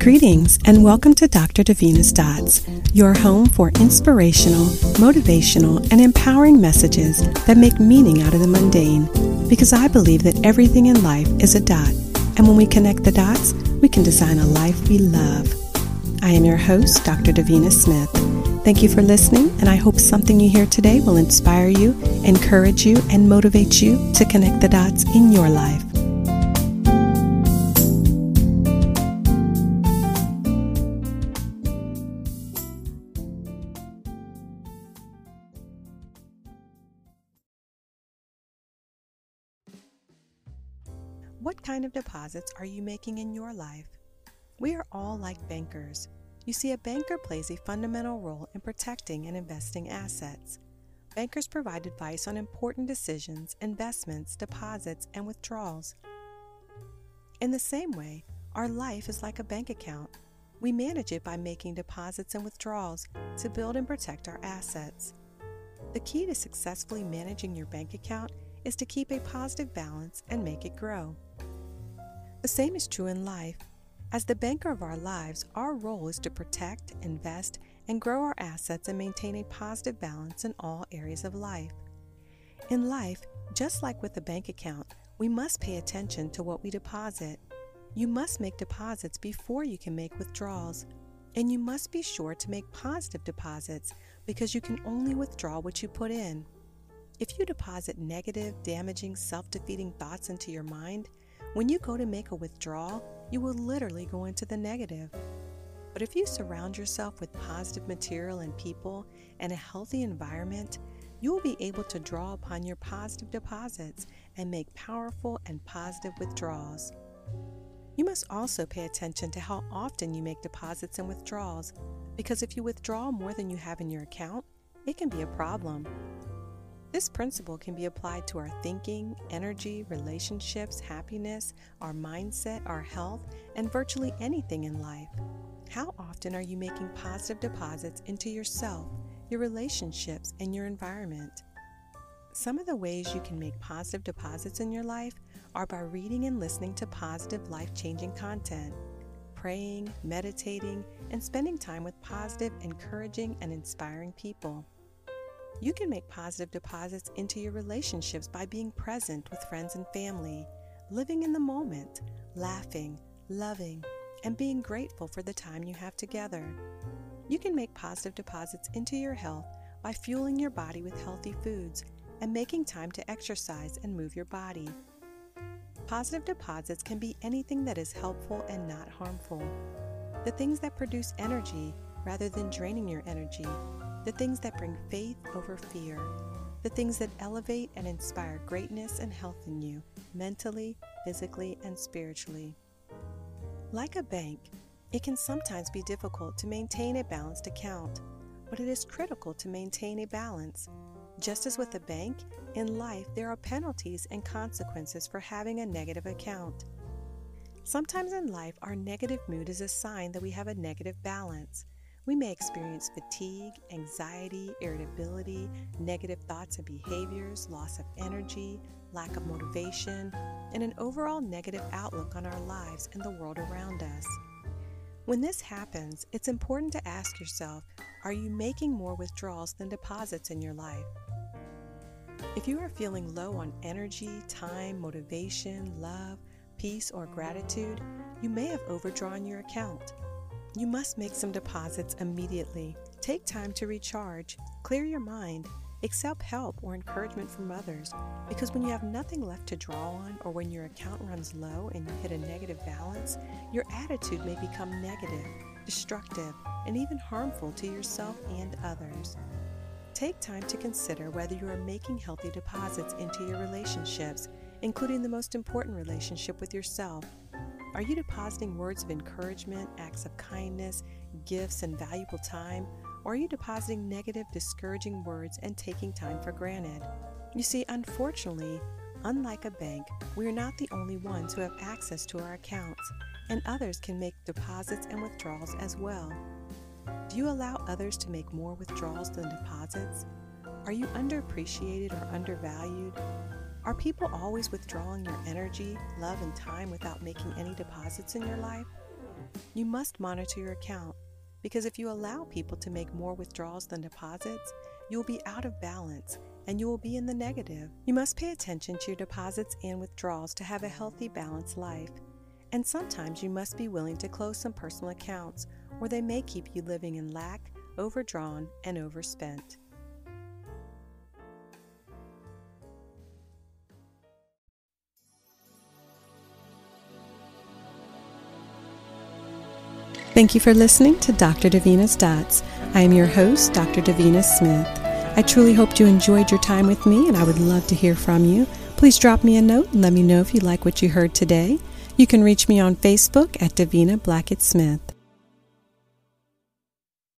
Greetings and welcome to Dr. Davina's Dots, your home for inspirational, motivational, and empowering messages that make meaning out of the mundane. Because I believe that everything in life is a dot, and when we connect the dots, we can design a life we love. I am your host, Dr. Davina Smith. Thank you for listening, and I hope something you hear today will inspire you, encourage you, and motivate you to connect the dots in your life. What kind of deposits are you making in your life? We are all like bankers. You see, a banker plays a fundamental role in protecting and investing assets. Bankers provide advice on important decisions, investments, deposits, and withdrawals. In the same way, our life is like a bank account. We manage it by making deposits and withdrawals to build and protect our assets. The key to successfully managing your bank account is to keep a positive balance and make it grow. The same is true in life. As the banker of our lives, our role is to protect, invest, and grow our assets and maintain a positive balance in all areas of life. In life, just like with a bank account, we must pay attention to what we deposit. You must make deposits before you can make withdrawals. And you must be sure to make positive deposits because you can only withdraw what you put in. If you deposit negative, damaging, self defeating thoughts into your mind, when you go to make a withdrawal, you will literally go into the negative. But if you surround yourself with positive material and people and a healthy environment, you will be able to draw upon your positive deposits and make powerful and positive withdrawals. You must also pay attention to how often you make deposits and withdrawals, because if you withdraw more than you have in your account, it can be a problem. This principle can be applied to our thinking, energy, relationships, happiness, our mindset, our health, and virtually anything in life. How often are you making positive deposits into yourself, your relationships, and your environment? Some of the ways you can make positive deposits in your life are by reading and listening to positive, life changing content, praying, meditating, and spending time with positive, encouraging, and inspiring people. You can make positive deposits into your relationships by being present with friends and family, living in the moment, laughing, loving, and being grateful for the time you have together. You can make positive deposits into your health by fueling your body with healthy foods and making time to exercise and move your body. Positive deposits can be anything that is helpful and not harmful. The things that produce energy rather than draining your energy the things that bring faith over fear, the things that elevate and inspire greatness and health in you, mentally, physically, and spiritually. Like a bank, it can sometimes be difficult to maintain a balanced account, but it is critical to maintain a balance. Just as with a bank, in life there are penalties and consequences for having a negative account. Sometimes in life, our negative mood is a sign that we have a negative balance. We may experience fatigue, anxiety, irritability, negative thoughts and behaviors, loss of energy, lack of motivation, and an overall negative outlook on our lives and the world around us. When this happens, it's important to ask yourself are you making more withdrawals than deposits in your life? If you are feeling low on energy, time, motivation, love, peace, or gratitude, you may have overdrawn your account. You must make some deposits immediately. Take time to recharge, clear your mind, accept help or encouragement from others because when you have nothing left to draw on or when your account runs low and you hit a negative balance, your attitude may become negative, destructive, and even harmful to yourself and others. Take time to consider whether you are making healthy deposits into your relationships, including the most important relationship with yourself are you depositing words of encouragement, acts of kindness, gifts, and valuable time? Or are you depositing negative, discouraging words and taking time for granted? You see, unfortunately, unlike a bank, we are not the only ones who have access to our accounts, and others can make deposits and withdrawals as well. Do you allow others to make more withdrawals than deposits? Are you underappreciated or undervalued? Are people always withdrawing your energy, love, and time without making any deposits in your life? You must monitor your account because if you allow people to make more withdrawals than deposits, you will be out of balance and you will be in the negative. You must pay attention to your deposits and withdrawals to have a healthy, balanced life. And sometimes you must be willing to close some personal accounts, or they may keep you living in lack, overdrawn, and overspent. Thank you for listening to Dr. Davina's Dots. I am your host, Dr. Davina Smith. I truly hope you enjoyed your time with me, and I would love to hear from you. Please drop me a note and let me know if you like what you heard today. You can reach me on Facebook at Davina Blackett Smith.